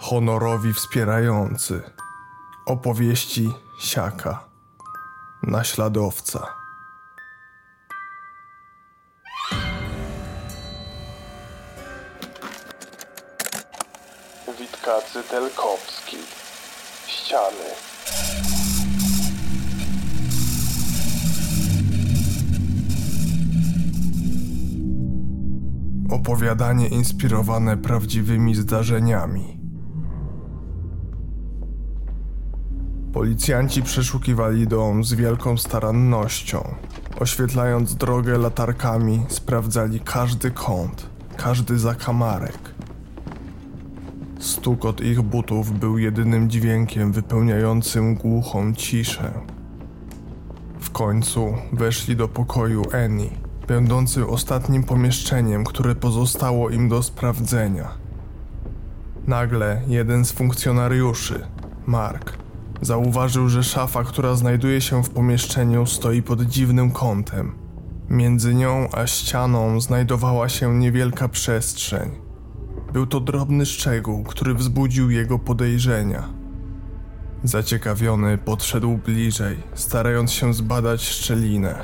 Honorowi wspierający. Opowieści Siaka. Naśladowca. Witkacy Delkowski. Ściany. Opowiadanie inspirowane prawdziwymi zdarzeniami. Policjanci przeszukiwali dom z wielką starannością. Oświetlając drogę latarkami, sprawdzali każdy kąt, każdy zakamarek. Stukot ich butów był jedynym dźwiękiem wypełniającym głuchą ciszę. W końcu weszli do pokoju Eni, będący ostatnim pomieszczeniem, które pozostało im do sprawdzenia. Nagle jeden z funkcjonariuszy, Mark, Zauważył, że szafa, która znajduje się w pomieszczeniu, stoi pod dziwnym kątem. Między nią a ścianą znajdowała się niewielka przestrzeń. Był to drobny szczegół, który wzbudził jego podejrzenia. Zaciekawiony podszedł bliżej, starając się zbadać szczelinę.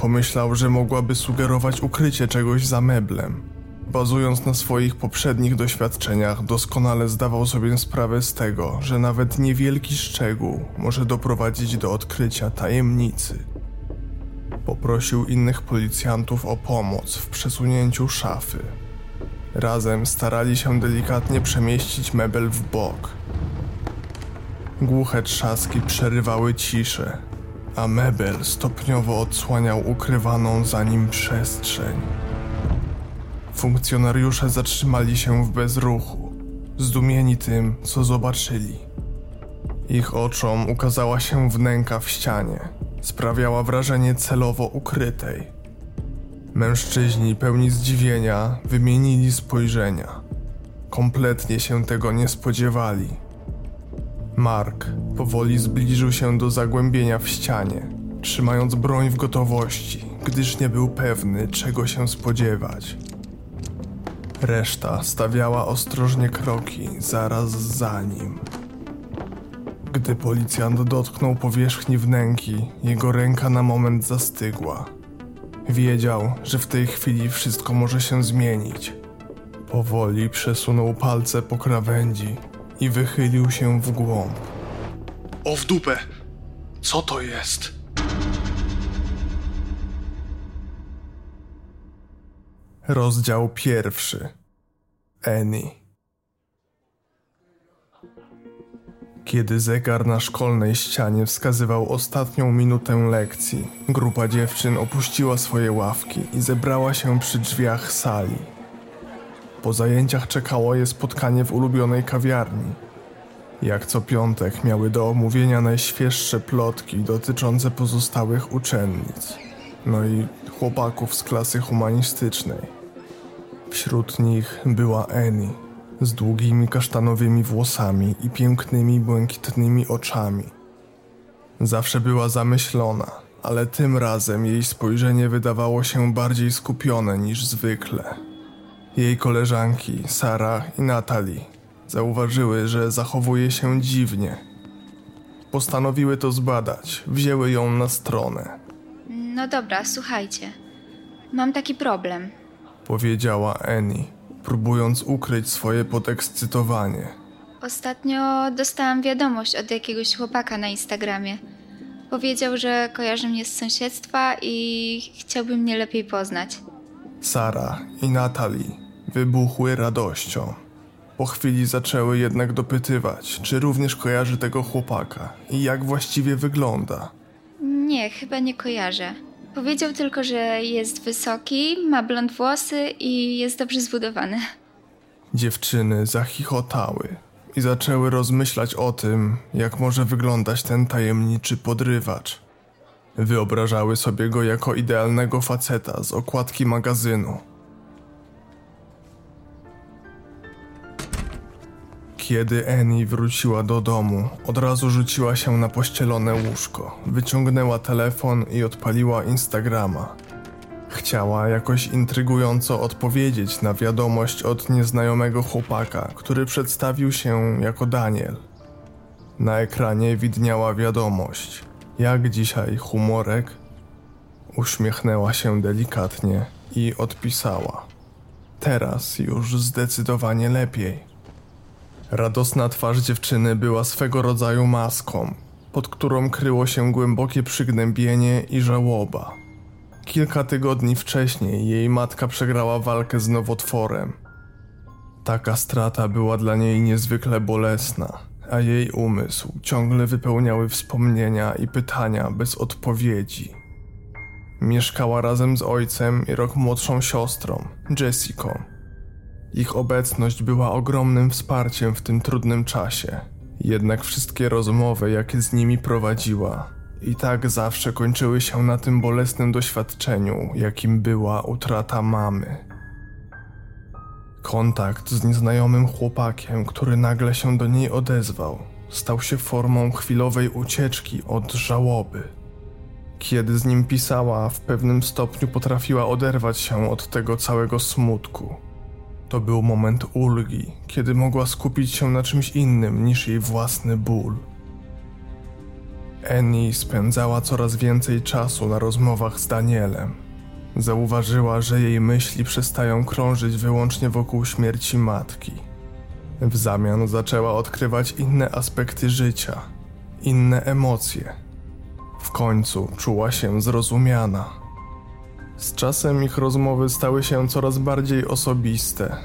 Pomyślał, że mogłaby sugerować ukrycie czegoś za meblem. Bazując na swoich poprzednich doświadczeniach, doskonale zdawał sobie sprawę z tego, że nawet niewielki szczegół może doprowadzić do odkrycia tajemnicy. Poprosił innych policjantów o pomoc w przesunięciu szafy. Razem starali się delikatnie przemieścić mebel w bok. Głuche trzaski przerywały ciszę, a mebel stopniowo odsłaniał ukrywaną za nim przestrzeń. Funkcjonariusze zatrzymali się w bezruchu, zdumieni tym, co zobaczyli. Ich oczom ukazała się wnęka w ścianie. Sprawiała wrażenie celowo ukrytej. Mężczyźni pełni zdziwienia wymienili spojrzenia. Kompletnie się tego nie spodziewali. Mark powoli zbliżył się do zagłębienia w ścianie, trzymając broń w gotowości, gdyż nie był pewny, czego się spodziewać. Reszta stawiała ostrożnie kroki zaraz za nim. Gdy policjant dotknął powierzchni wnęki, jego ręka na moment zastygła. Wiedział, że w tej chwili wszystko może się zmienić. Powoli przesunął palce po krawędzi i wychylił się w głąb. O w dupę! Co to jest? Rozdział pierwszy. Eni. Kiedy zegar na szkolnej ścianie wskazywał ostatnią minutę lekcji, grupa dziewczyn opuściła swoje ławki i zebrała się przy drzwiach sali. Po zajęciach czekało je spotkanie w ulubionej kawiarni. Jak co piątek miały do omówienia najświeższe plotki dotyczące pozostałych uczennic, no i chłopaków z klasy humanistycznej. Wśród nich była Eni z długimi kasztanowymi włosami i pięknymi błękitnymi oczami. Zawsze była zamyślona, ale tym razem jej spojrzenie wydawało się bardziej skupione niż zwykle. Jej koleżanki, Sara i Natalie, zauważyły, że zachowuje się dziwnie. Postanowiły to zbadać, wzięły ją na stronę. No dobra, słuchajcie. Mam taki problem powiedziała Eni, próbując ukryć swoje podekscytowanie. Ostatnio dostałam wiadomość od jakiegoś chłopaka na Instagramie. Powiedział, że kojarzy mnie z sąsiedztwa i chciałby mnie lepiej poznać. Sara i Natalie wybuchły radością. Po chwili zaczęły jednak dopytywać, czy również kojarzy tego chłopaka i jak właściwie wygląda. Nie, chyba nie kojarzę. Powiedział tylko, że jest wysoki, ma blond włosy i jest dobrze zbudowany. Dziewczyny zachichotały i zaczęły rozmyślać o tym, jak może wyglądać ten tajemniczy podrywacz. Wyobrażały sobie go jako idealnego faceta z okładki magazynu, Kiedy Eni wróciła do domu, od razu rzuciła się na pościelone łóżko, wyciągnęła telefon i odpaliła Instagrama. Chciała jakoś intrygująco odpowiedzieć na wiadomość od nieznajomego chłopaka, który przedstawił się jako Daniel. Na ekranie widniała wiadomość: Jak dzisiaj humorek? Uśmiechnęła się delikatnie i odpisała: Teraz już zdecydowanie lepiej. Radosna twarz dziewczyny była swego rodzaju maską, pod którą kryło się głębokie przygnębienie i żałoba. Kilka tygodni wcześniej jej matka przegrała walkę z nowotworem. Taka strata była dla niej niezwykle bolesna, a jej umysł ciągle wypełniały wspomnienia i pytania bez odpowiedzi. Mieszkała razem z ojcem i rok młodszą siostrą, Jessiką. Ich obecność była ogromnym wsparciem w tym trudnym czasie. Jednak wszystkie rozmowy, jakie z nimi prowadziła, i tak zawsze kończyły się na tym bolesnym doświadczeniu, jakim była utrata mamy. Kontakt z nieznajomym chłopakiem, który nagle się do niej odezwał, stał się formą chwilowej ucieczki od żałoby. Kiedy z nim pisała, w pewnym stopniu potrafiła oderwać się od tego całego smutku. To był moment ulgi, kiedy mogła skupić się na czymś innym niż jej własny ból. Annie spędzała coraz więcej czasu na rozmowach z Danielem. Zauważyła, że jej myśli przestają krążyć wyłącznie wokół śmierci matki. W zamian zaczęła odkrywać inne aspekty życia, inne emocje. W końcu czuła się zrozumiana. Z czasem ich rozmowy stały się coraz bardziej osobiste.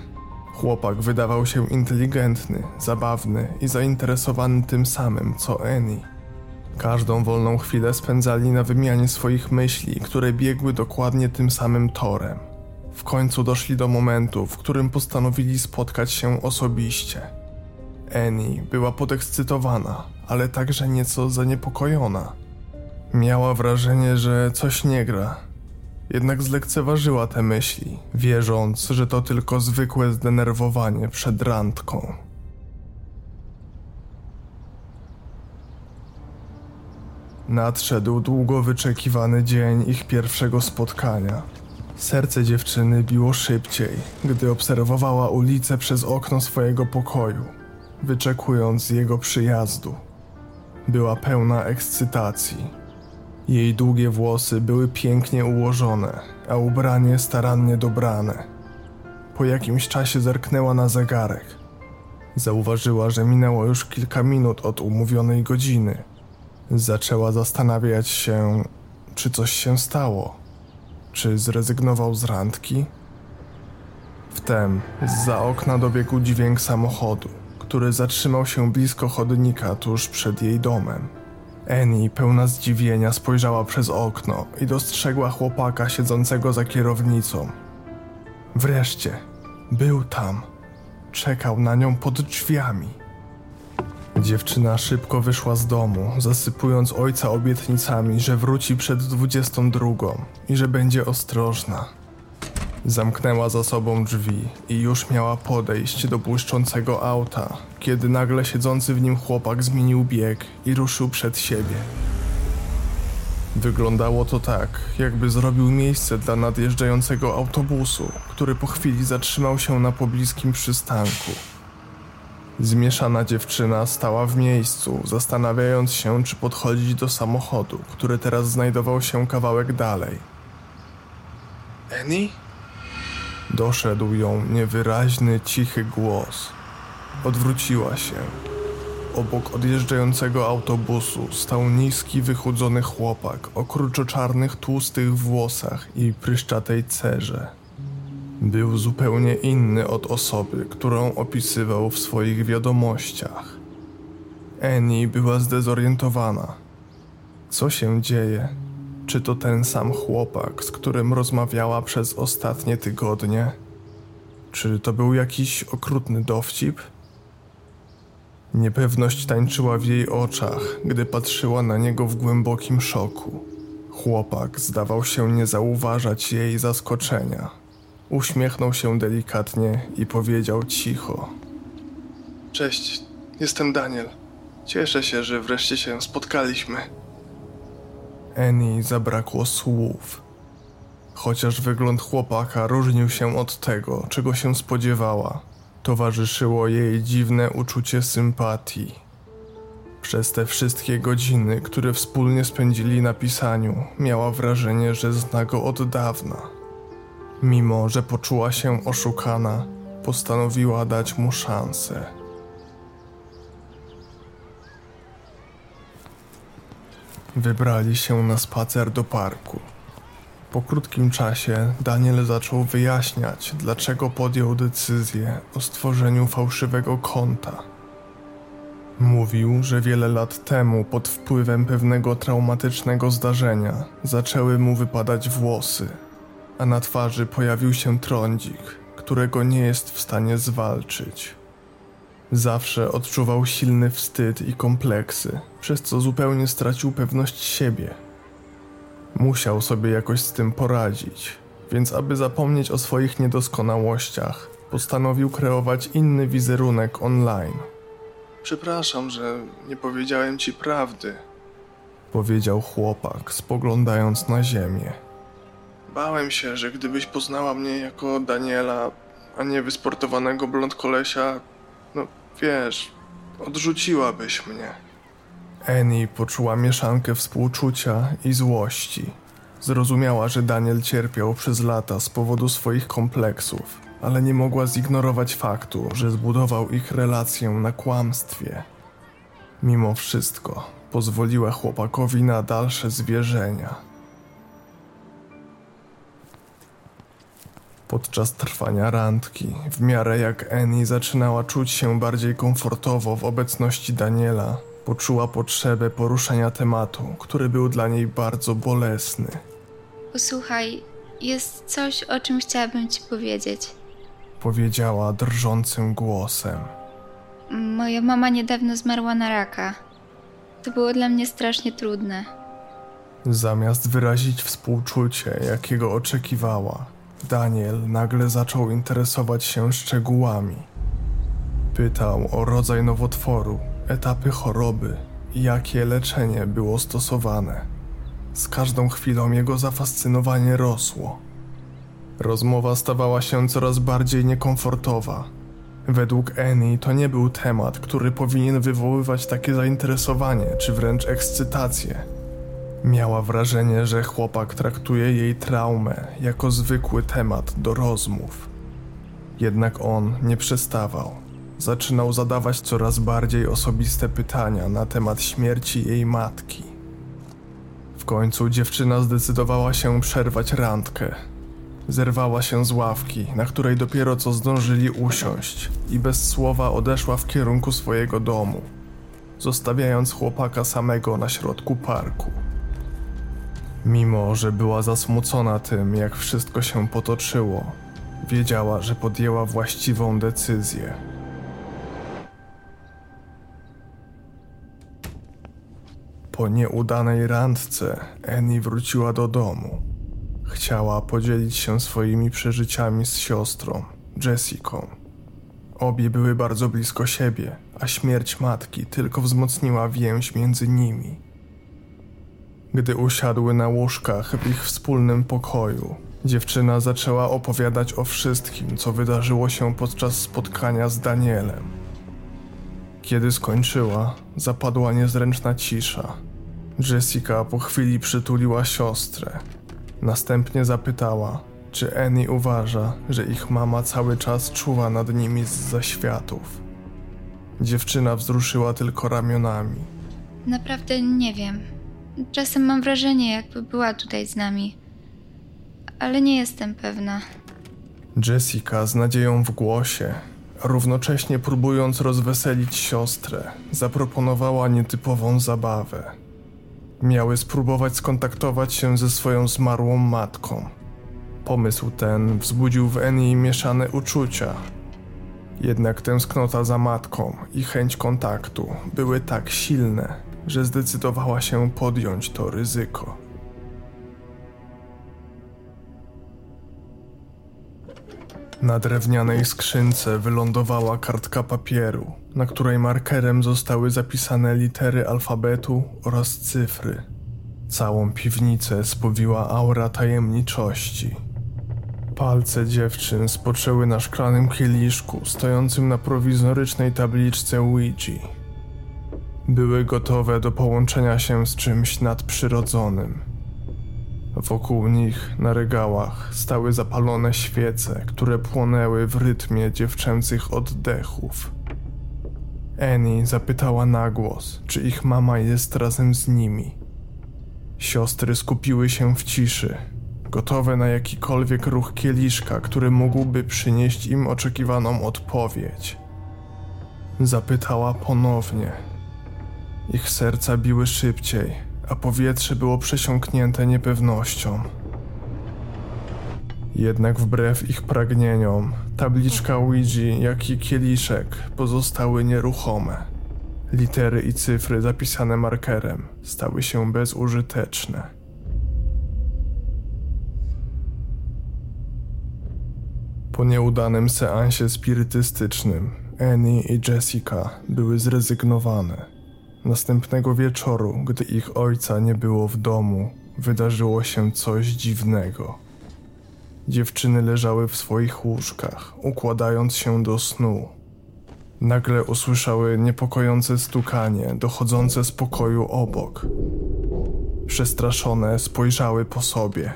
Chłopak wydawał się inteligentny, zabawny i zainteresowany tym samym co Annie. Każdą wolną chwilę spędzali na wymianie swoich myśli, które biegły dokładnie tym samym torem. W końcu doszli do momentu, w którym postanowili spotkać się osobiście. Annie była podekscytowana, ale także nieco zaniepokojona. Miała wrażenie, że coś nie gra. Jednak zlekceważyła te myśli, wierząc, że to tylko zwykłe zdenerwowanie przed randką. Nadszedł długo wyczekiwany dzień ich pierwszego spotkania. Serce dziewczyny biło szybciej, gdy obserwowała ulicę przez okno swojego pokoju, wyczekując jego przyjazdu. Była pełna ekscytacji. Jej długie włosy były pięknie ułożone, a ubranie starannie dobrane. Po jakimś czasie zerknęła na zegarek. Zauważyła, że minęło już kilka minut od umówionej godziny – Zaczęła zastanawiać się, czy coś się stało. Czy zrezygnował z randki? Wtem za okna dobiegł dźwięk samochodu, który zatrzymał się blisko chodnika tuż przed jej domem. Annie, pełna zdziwienia, spojrzała przez okno i dostrzegła chłopaka siedzącego za kierownicą. Wreszcie, był tam. Czekał na nią pod drzwiami. Dziewczyna szybko wyszła z domu, zasypując ojca obietnicami, że wróci przed dwudziestą drugą i że będzie ostrożna. Zamknęła za sobą drzwi i już miała podejść do błyszczącego auta, kiedy nagle siedzący w nim chłopak zmienił bieg i ruszył przed siebie. Wyglądało to tak, jakby zrobił miejsce dla nadjeżdżającego autobusu, który po chwili zatrzymał się na pobliskim przystanku. Zmieszana dziewczyna stała w miejscu, zastanawiając się, czy podchodzić do samochodu, który teraz znajdował się kawałek dalej. Annie? Doszedł ją niewyraźny, cichy głos. Odwróciła się. Obok odjeżdżającego autobusu stał niski, wychudzony chłopak o kruczoczarnych, tłustych włosach i pryszczatej cerze. Był zupełnie inny od osoby, którą opisywał w swoich wiadomościach. Annie była zdezorientowana. Co się dzieje? Czy to ten sam chłopak, z którym rozmawiała przez ostatnie tygodnie? Czy to był jakiś okrutny dowcip? Niepewność tańczyła w jej oczach, gdy patrzyła na niego w głębokim szoku. Chłopak zdawał się nie zauważać jej zaskoczenia. Uśmiechnął się delikatnie i powiedział cicho: Cześć, jestem Daniel. Cieszę się, że wreszcie się spotkaliśmy. Annie zabrakło słów. Chociaż wygląd chłopaka różnił się od tego, czego się spodziewała, towarzyszyło jej dziwne uczucie sympatii. Przez te wszystkie godziny, które wspólnie spędzili na pisaniu, miała wrażenie, że zna go od dawna. Mimo, że poczuła się oszukana, postanowiła dać mu szansę. Wybrali się na spacer do parku. Po krótkim czasie Daniel zaczął wyjaśniać, dlaczego podjął decyzję o stworzeniu fałszywego konta. Mówił, że wiele lat temu, pod wpływem pewnego traumatycznego zdarzenia, zaczęły mu wypadać włosy, a na twarzy pojawił się trądzik, którego nie jest w stanie zwalczyć. Zawsze odczuwał silny wstyd i kompleksy, przez co zupełnie stracił pewność siebie. Musiał sobie jakoś z tym poradzić, więc aby zapomnieć o swoich niedoskonałościach, postanowił kreować inny wizerunek online. Przepraszam, że nie powiedziałem ci prawdy, powiedział chłopak, spoglądając na ziemię. Bałem się, że gdybyś poznała mnie jako Daniela, a nie wysportowanego blond kolesia, no wiesz, odrzuciłabyś mnie. Annie poczuła mieszankę współczucia i złości. Zrozumiała, że Daniel cierpiał przez lata z powodu swoich kompleksów, ale nie mogła zignorować faktu, że zbudował ich relację na kłamstwie. Mimo wszystko, pozwoliła chłopakowi na dalsze zwierzenia. Podczas trwania randki, w miarę jak Annie zaczynała czuć się bardziej komfortowo w obecności Daniela, poczuła potrzebę poruszenia tematu, który był dla niej bardzo bolesny. Posłuchaj, jest coś, o czym chciałabym ci powiedzieć. Powiedziała drżącym głosem. Moja mama niedawno zmarła na raka. To było dla mnie strasznie trudne. Zamiast wyrazić współczucie, jakiego oczekiwała, Daniel nagle zaczął interesować się szczegółami. Pytał o rodzaj nowotworu, etapy choroby i jakie leczenie było stosowane. Z każdą chwilą jego zafascynowanie rosło. Rozmowa stawała się coraz bardziej niekomfortowa. Według Annie to nie był temat, który powinien wywoływać takie zainteresowanie czy wręcz ekscytację. Miała wrażenie, że chłopak traktuje jej traumę jako zwykły temat do rozmów. Jednak on nie przestawał. Zaczynał zadawać coraz bardziej osobiste pytania na temat śmierci jej matki. W końcu dziewczyna zdecydowała się przerwać randkę. Zerwała się z ławki, na której dopiero co zdążyli usiąść, i bez słowa odeszła w kierunku swojego domu, zostawiając chłopaka samego na środku parku. Mimo, że była zasmucona tym, jak wszystko się potoczyło, wiedziała, że podjęła właściwą decyzję. Po nieudanej randce Annie wróciła do domu. Chciała podzielić się swoimi przeżyciami z siostrą, Jessiką. Obie były bardzo blisko siebie, a śmierć matki tylko wzmocniła więź między nimi. Gdy usiadły na łóżkach w ich wspólnym pokoju, dziewczyna zaczęła opowiadać o wszystkim, co wydarzyło się podczas spotkania z Danielem. Kiedy skończyła, zapadła niezręczna cisza. Jessica po chwili przytuliła siostrę. Następnie zapytała, czy Annie uważa, że ich mama cały czas czuwa nad nimi z zaświatów. Dziewczyna wzruszyła tylko ramionami. Naprawdę nie wiem. Czasem mam wrażenie, jakby była tutaj z nami. Ale nie jestem pewna. Jessica z nadzieją w głosie, równocześnie próbując rozweselić siostrę, zaproponowała nietypową zabawę. Miały spróbować skontaktować się ze swoją zmarłą matką. Pomysł ten wzbudził w Annie mieszane uczucia. Jednak tęsknota za matką i chęć kontaktu były tak silne, że zdecydowała się podjąć to ryzyko. Na drewnianej skrzynce wylądowała kartka papieru, na której markerem zostały zapisane litery alfabetu oraz cyfry. Całą piwnicę spowiła aura tajemniczości. Palce dziewczyn spoczęły na szklanym kieliszku stojącym na prowizorycznej tabliczce Ouija. Były gotowe do połączenia się z czymś nadprzyrodzonym. Wokół nich, na regałach, stały zapalone świece, które płonęły w rytmie dziewczęcych oddechów. Annie zapytała na głos, czy ich mama jest razem z nimi. Siostry skupiły się w ciszy, gotowe na jakikolwiek ruch kieliszka, który mógłby przynieść im oczekiwaną odpowiedź. Zapytała ponownie. Ich serca biły szybciej, a powietrze było przesiąknięte niepewnością. Jednak wbrew ich pragnieniom, tabliczka Ouija, jak i kieliszek pozostały nieruchome. Litery i cyfry zapisane markerem stały się bezużyteczne. Po nieudanym seansie spirytystycznym, Annie i Jessica były zrezygnowane. Następnego wieczoru, gdy ich ojca nie było w domu, wydarzyło się coś dziwnego. Dziewczyny leżały w swoich łóżkach, układając się do snu. Nagle usłyszały niepokojące stukanie dochodzące z pokoju obok. Przestraszone spojrzały po sobie.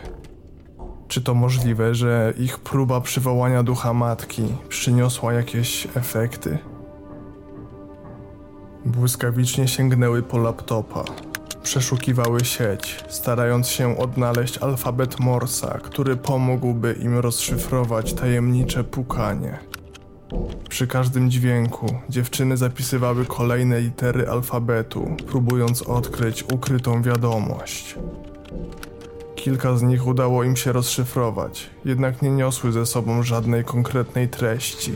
Czy to możliwe, że ich próba przywołania ducha matki przyniosła jakieś efekty? Błyskawicznie sięgnęły po laptopa. Przeszukiwały sieć, starając się odnaleźć alfabet Morsa, który pomógłby im rozszyfrować tajemnicze pukanie. Przy każdym dźwięku dziewczyny zapisywały kolejne litery alfabetu, próbując odkryć ukrytą wiadomość. Kilka z nich udało im się rozszyfrować, jednak nie niosły ze sobą żadnej konkretnej treści.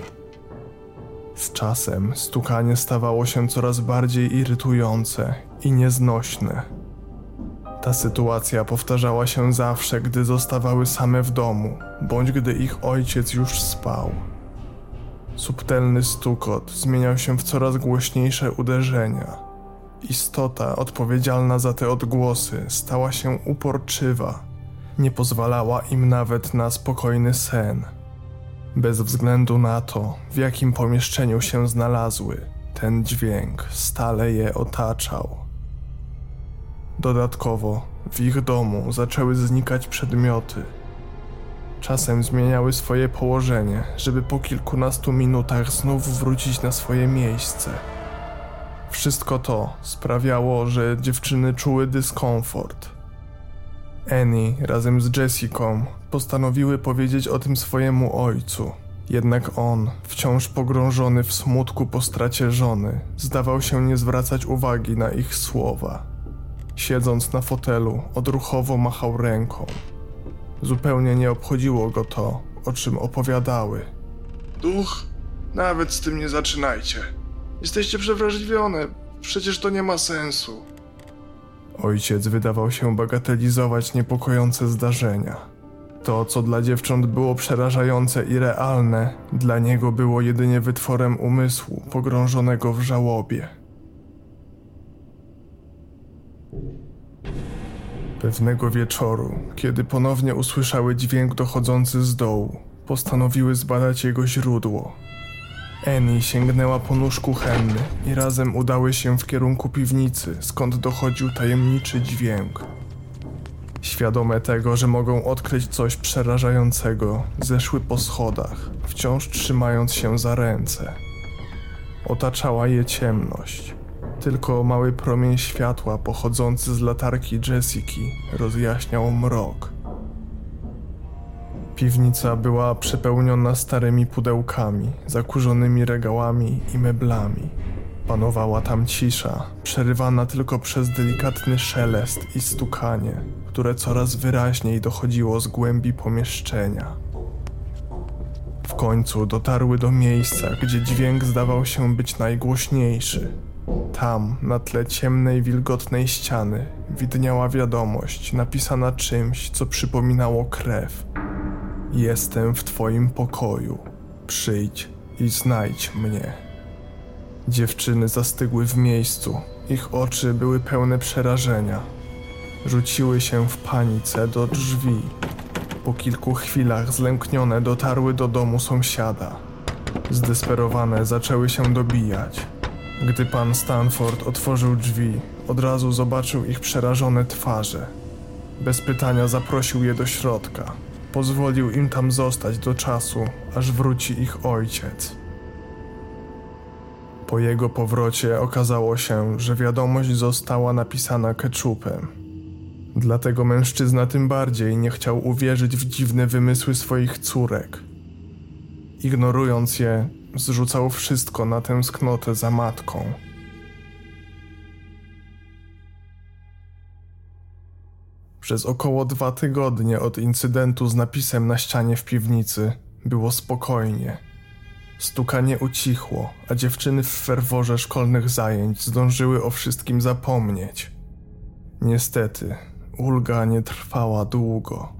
Z czasem stukanie stawało się coraz bardziej irytujące i nieznośne. Ta sytuacja powtarzała się zawsze, gdy zostawały same w domu, bądź gdy ich ojciec już spał. Subtelny stukot zmieniał się w coraz głośniejsze uderzenia. Istota odpowiedzialna za te odgłosy stała się uporczywa, nie pozwalała im nawet na spokojny sen. Bez względu na to, w jakim pomieszczeniu się znalazły, ten dźwięk stale je otaczał. Dodatkowo, w ich domu zaczęły znikać przedmioty. Czasem zmieniały swoje położenie, żeby po kilkunastu minutach znów wrócić na swoje miejsce. Wszystko to sprawiało, że dziewczyny czuły dyskomfort. Annie razem z Jessiką postanowiły powiedzieć o tym swojemu ojcu. Jednak on, wciąż pogrążony w smutku po stracie żony, zdawał się nie zwracać uwagi na ich słowa. Siedząc na fotelu, odruchowo machał ręką. Zupełnie nie obchodziło go to, o czym opowiadały. Duch? Nawet z tym nie zaczynajcie. Jesteście przewrażliwione. Przecież to nie ma sensu. Ojciec wydawał się bagatelizować niepokojące zdarzenia. To, co dla dziewcząt było przerażające i realne, dla niego było jedynie wytworem umysłu pogrążonego w żałobie. Pewnego wieczoru, kiedy ponownie usłyszały dźwięk dochodzący z dołu, postanowiły zbadać jego źródło. Annie sięgnęła po nóż kuchenny i razem udały się w kierunku piwnicy, skąd dochodził tajemniczy dźwięk. Świadome tego, że mogą odkryć coś przerażającego, zeszły po schodach, wciąż trzymając się za ręce. Otaczała je ciemność. Tylko mały promień światła pochodzący z latarki Jessiki rozjaśniał mrok. Piwnica była przepełniona starymi pudełkami, zakurzonymi regałami i meblami. Panowała tam cisza, przerywana tylko przez delikatny szelest i stukanie, które coraz wyraźniej dochodziło z głębi pomieszczenia. W końcu dotarły do miejsca, gdzie dźwięk zdawał się być najgłośniejszy. Tam, na tle ciemnej, wilgotnej ściany, widniała wiadomość napisana czymś, co przypominało krew. Jestem w Twoim pokoju. Przyjdź i znajdź mnie. Dziewczyny zastygły w miejscu. Ich oczy były pełne przerażenia. Rzuciły się w panice do drzwi. Po kilku chwilach zlęknione dotarły do domu sąsiada. Zdesperowane zaczęły się dobijać. Gdy pan Stanford otworzył drzwi, od razu zobaczył ich przerażone twarze. Bez pytania zaprosił je do środka. Pozwolił im tam zostać do czasu, aż wróci ich ojciec. Po jego powrocie okazało się, że wiadomość została napisana keczupem. Dlatego mężczyzna tym bardziej nie chciał uwierzyć w dziwne wymysły swoich córek. Ignorując je, zrzucał wszystko na tęsknotę za matką. Przez około dwa tygodnie od incydentu z napisem na ścianie w piwnicy było spokojnie. Stukanie ucichło, a dziewczyny w ferworze szkolnych zajęć zdążyły o wszystkim zapomnieć. Niestety, ulga nie trwała długo.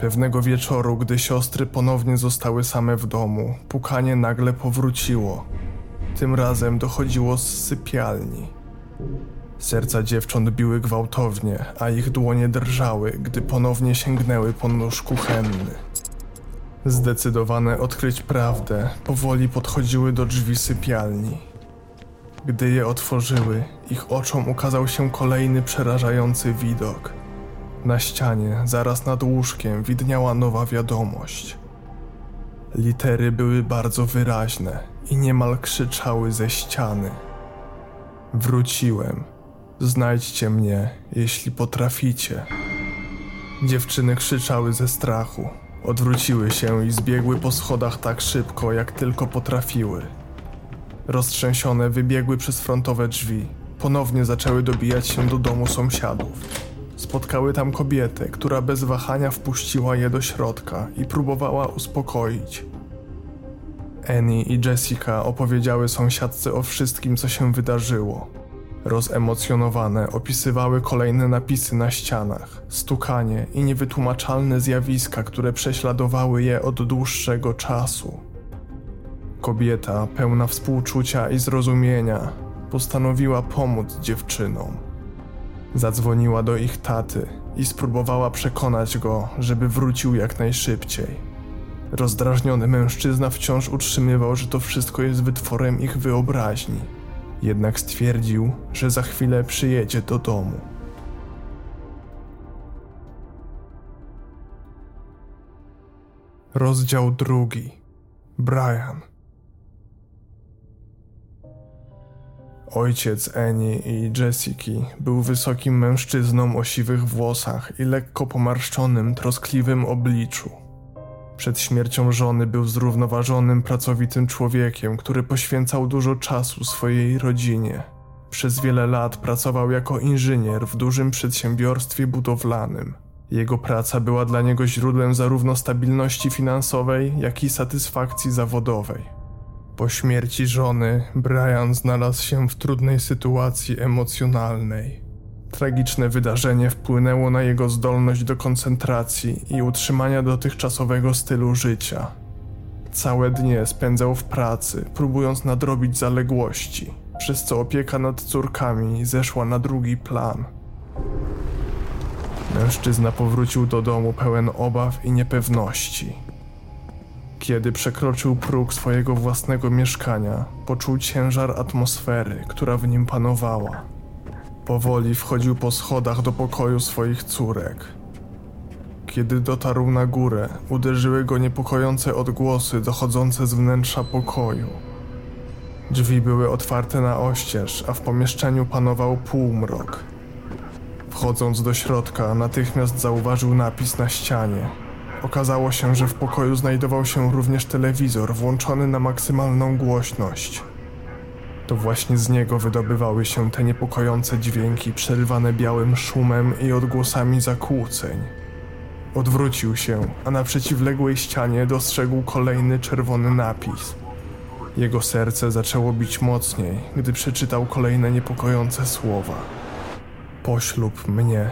Pewnego wieczoru, gdy siostry ponownie zostały same w domu, pukanie nagle powróciło. Tym razem dochodziło z sypialni. Serca dziewcząt biły gwałtownie, a ich dłonie drżały, gdy ponownie sięgnęły po nóż kuchenny. Zdecydowane odkryć prawdę, powoli podchodziły do drzwi sypialni. Gdy je otworzyły, ich oczom ukazał się kolejny przerażający widok. Na ścianie, zaraz nad łóżkiem, widniała nowa wiadomość. Litery były bardzo wyraźne i niemal krzyczały ze ściany. Wróciłem. Znajdźcie mnie, jeśli potraficie. Dziewczyny krzyczały ze strachu. Odwróciły się i zbiegły po schodach tak szybko, jak tylko potrafiły. Roztrzęsione wybiegły przez frontowe drzwi. Ponownie zaczęły dobijać się do domu sąsiadów. Spotkały tam kobietę, która bez wahania wpuściła je do środka i próbowała uspokoić. Annie i Jessica opowiedziały sąsiadce o wszystkim, co się wydarzyło. Rozemocjonowane opisywały kolejne napisy na ścianach, stukanie i niewytłumaczalne zjawiska, które prześladowały je od dłuższego czasu. Kobieta, pełna współczucia i zrozumienia, postanowiła pomóc dziewczynom. Zadzwoniła do ich taty i spróbowała przekonać go, żeby wrócił jak najszybciej. Rozdrażniony mężczyzna wciąż utrzymywał, że to wszystko jest wytworem ich wyobraźni jednak stwierdził, że za chwilę przyjedzie do domu. Rozdział drugi. Brian. Ojciec Annie i Jessiki był wysokim mężczyzną o siwych włosach i lekko pomarszczonym, troskliwym obliczu. Przed śmiercią żony był zrównoważonym, pracowitym człowiekiem, który poświęcał dużo czasu swojej rodzinie. Przez wiele lat pracował jako inżynier w dużym przedsiębiorstwie budowlanym. Jego praca była dla niego źródłem zarówno stabilności finansowej, jak i satysfakcji zawodowej. Po śmierci żony, Brian znalazł się w trudnej sytuacji emocjonalnej. Tragiczne wydarzenie wpłynęło na jego zdolność do koncentracji i utrzymania dotychczasowego stylu życia. Całe dnie spędzał w pracy, próbując nadrobić zaległości, przez co opieka nad córkami zeszła na drugi plan. Mężczyzna powrócił do domu pełen obaw i niepewności. Kiedy przekroczył próg swojego własnego mieszkania, poczuł ciężar atmosfery, która w nim panowała. Powoli wchodził po schodach do pokoju swoich córek. Kiedy dotarł na górę, uderzyły go niepokojące odgłosy dochodzące z wnętrza pokoju. Drzwi były otwarte na oścież, a w pomieszczeniu panował półmrok. Wchodząc do środka, natychmiast zauważył napis na ścianie. Okazało się, że w pokoju znajdował się również telewizor włączony na maksymalną głośność. To właśnie z niego wydobywały się te niepokojące dźwięki przerywane białym szumem i odgłosami zakłóceń. Odwrócił się, a na przeciwległej ścianie dostrzegł kolejny czerwony napis. Jego serce zaczęło bić mocniej, gdy przeczytał kolejne niepokojące słowa. Poślub mnie.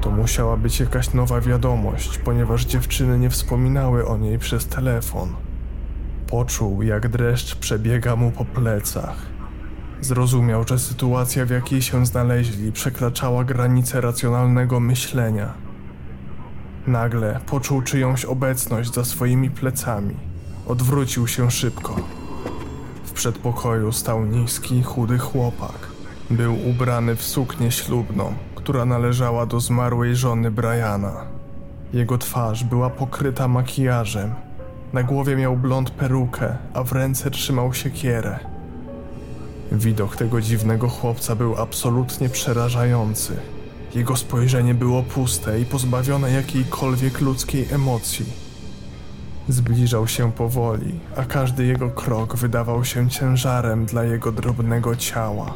To musiała być jakaś nowa wiadomość, ponieważ dziewczyny nie wspominały o niej przez telefon. Poczuł, jak dreszcz przebiega mu po plecach. Zrozumiał, że sytuacja, w jakiej się znaleźli, przekraczała granice racjonalnego myślenia. Nagle poczuł czyjąś obecność za swoimi plecami. Odwrócił się szybko. W przedpokoju stał niski, chudy chłopak. Był ubrany w suknię ślubną, która należała do zmarłej żony Briana. Jego twarz była pokryta makijażem. Na głowie miał blond perukę, a w ręce trzymał siekierę. Widok tego dziwnego chłopca był absolutnie przerażający. Jego spojrzenie było puste i pozbawione jakiejkolwiek ludzkiej emocji. Zbliżał się powoli, a każdy jego krok wydawał się ciężarem dla jego drobnego ciała.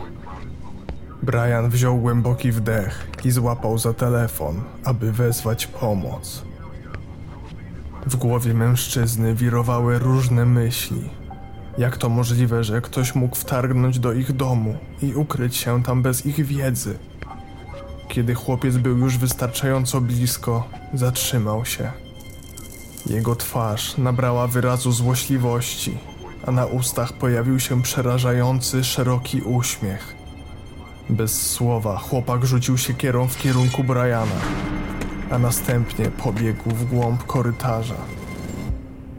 Brian wziął głęboki wdech i złapał za telefon, aby wezwać pomoc. W głowie mężczyzny wirowały różne myśli. Jak to możliwe, że ktoś mógł wtargnąć do ich domu i ukryć się tam bez ich wiedzy? Kiedy chłopiec był już wystarczająco blisko, zatrzymał się. Jego twarz nabrała wyrazu złośliwości, a na ustach pojawił się przerażający, szeroki uśmiech. Bez słowa chłopak rzucił się kierą w kierunku Briana, a następnie pobiegł w głąb korytarza.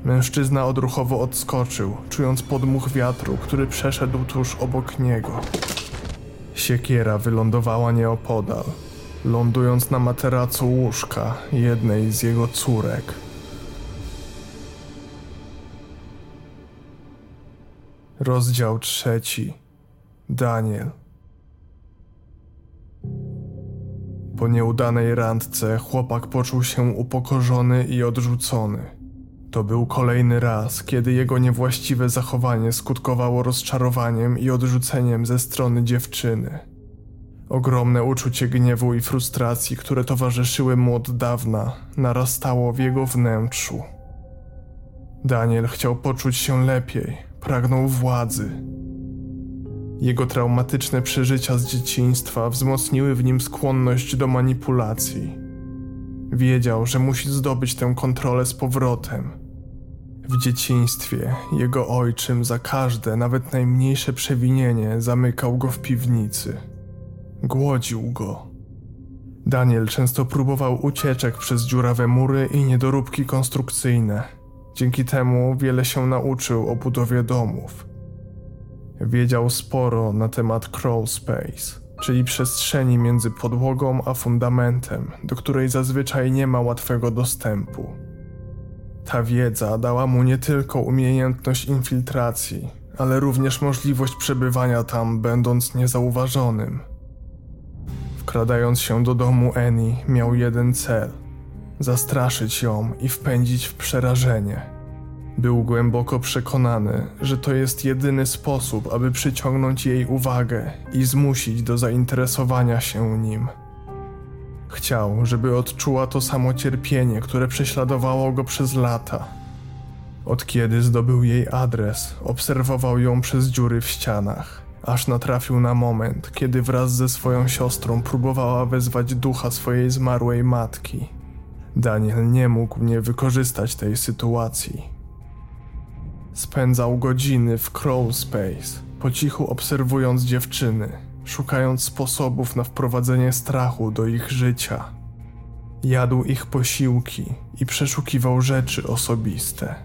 Mężczyzna odruchowo odskoczył, czując podmuch wiatru, który przeszedł tuż obok niego. Siekiera wylądowała nieopodal, lądując na materacu łóżka jednej z jego córek. Rozdział trzeci. Daniel. Po nieudanej randce chłopak poczuł się upokorzony i odrzucony. To był kolejny raz, kiedy jego niewłaściwe zachowanie skutkowało rozczarowaniem i odrzuceniem ze strony dziewczyny. Ogromne uczucie gniewu i frustracji, które towarzyszyły mu od dawna, narastało w jego wnętrzu. Daniel chciał poczuć się lepiej, pragnął władzy. Jego traumatyczne przeżycia z dzieciństwa wzmocniły w nim skłonność do manipulacji. Wiedział, że musi zdobyć tę kontrolę z powrotem. W dzieciństwie jego ojczym za każde, nawet najmniejsze przewinienie zamykał go w piwnicy. Głodził go. Daniel często próbował ucieczek przez dziurawe mury i niedoróbki konstrukcyjne. Dzięki temu wiele się nauczył o budowie domów. Wiedział sporo na temat crawl space, czyli przestrzeni między podłogą a fundamentem, do której zazwyczaj nie ma łatwego dostępu. Ta wiedza dała mu nie tylko umiejętność infiltracji, ale również możliwość przebywania tam, będąc niezauważonym. Wkradając się do domu Eni, miał jeden cel: zastraszyć ją i wpędzić w przerażenie. Był głęboko przekonany, że to jest jedyny sposób, aby przyciągnąć jej uwagę i zmusić do zainteresowania się nim. Chciał, żeby odczuła to samo cierpienie, które prześladowało go przez lata. Od kiedy zdobył jej adres, obserwował ją przez dziury w ścianach, aż natrafił na moment, kiedy wraz ze swoją siostrą próbowała wezwać ducha swojej zmarłej matki. Daniel nie mógł nie wykorzystać tej sytuacji. Spędzał godziny w crawl space, po cichu obserwując dziewczyny, szukając sposobów na wprowadzenie strachu do ich życia. Jadł ich posiłki i przeszukiwał rzeczy osobiste.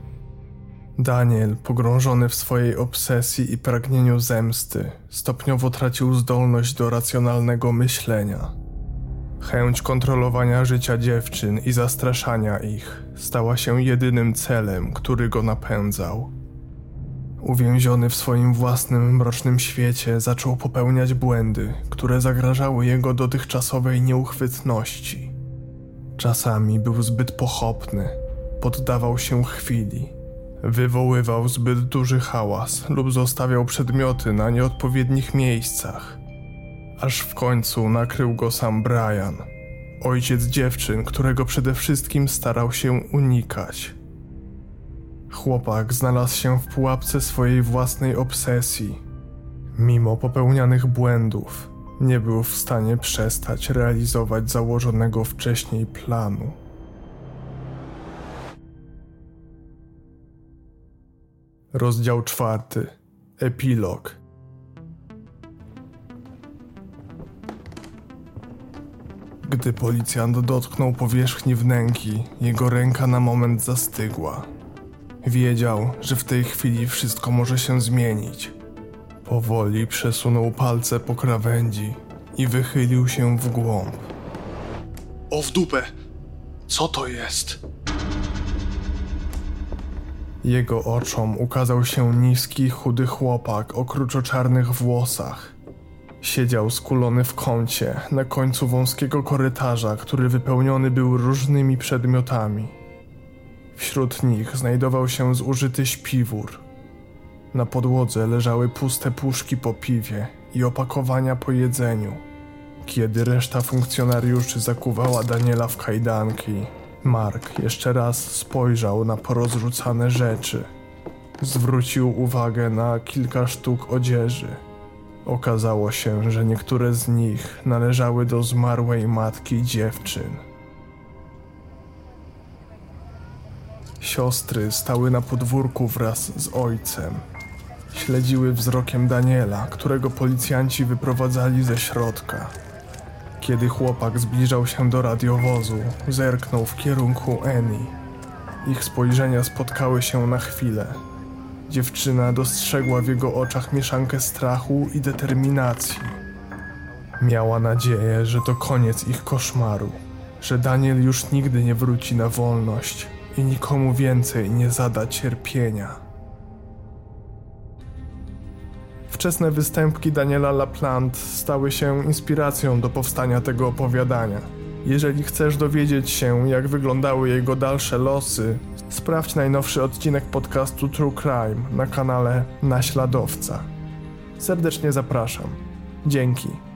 Daniel, pogrążony w swojej obsesji i pragnieniu zemsty, stopniowo tracił zdolność do racjonalnego myślenia. Chęć kontrolowania życia dziewczyn i zastraszania ich stała się jedynym celem, który go napędzał. Uwięziony w swoim własnym mrocznym świecie, zaczął popełniać błędy, które zagrażały jego dotychczasowej nieuchwytności. Czasami był zbyt pochopny, poddawał się chwili, wywoływał zbyt duży hałas lub zostawiał przedmioty na nieodpowiednich miejscach, aż w końcu nakrył go sam Brian, ojciec dziewczyn, którego przede wszystkim starał się unikać. Chłopak znalazł się w pułapce swojej własnej obsesji. Mimo popełnianych błędów, nie był w stanie przestać realizować założonego wcześniej planu. Rozdział czwarty. Epilog. Gdy policjant dotknął powierzchni wnęki, jego ręka na moment zastygła. Wiedział, że w tej chwili wszystko może się zmienić. Powoli przesunął palce po krawędzi i wychylił się w głąb. O w dupę! Co to jest? Jego oczom ukazał się niski, chudy chłopak o kruczoczarnych włosach. Siedział skulony w kącie, na końcu wąskiego korytarza, który wypełniony był różnymi przedmiotami. Wśród nich znajdował się zużyty śpiwór. Na podłodze leżały puste puszki po piwie i opakowania po jedzeniu. Kiedy reszta funkcjonariuszy zakuwała Daniela w kajdanki, Mark jeszcze raz spojrzał na porozrzucane rzeczy. Zwrócił uwagę na kilka sztuk odzieży. Okazało się, że niektóre z nich należały do zmarłej matki dziewczyn. Siostry stały na podwórku wraz z ojcem. Śledziły wzrokiem Daniela, którego policjanci wyprowadzali ze środka. Kiedy chłopak zbliżał się do radiowozu, zerknął w kierunku Annie. Ich spojrzenia spotkały się na chwilę. Dziewczyna dostrzegła w jego oczach mieszankę strachu i determinacji. Miała nadzieję, że to koniec ich koszmaru, że Daniel już nigdy nie wróci na wolność i nikomu więcej nie zada cierpienia. Wczesne występki Daniela LaPlante stały się inspiracją do powstania tego opowiadania. Jeżeli chcesz dowiedzieć się, jak wyglądały jego dalsze losy, sprawdź najnowszy odcinek podcastu True Crime na kanale Naśladowca. Serdecznie zapraszam. Dzięki.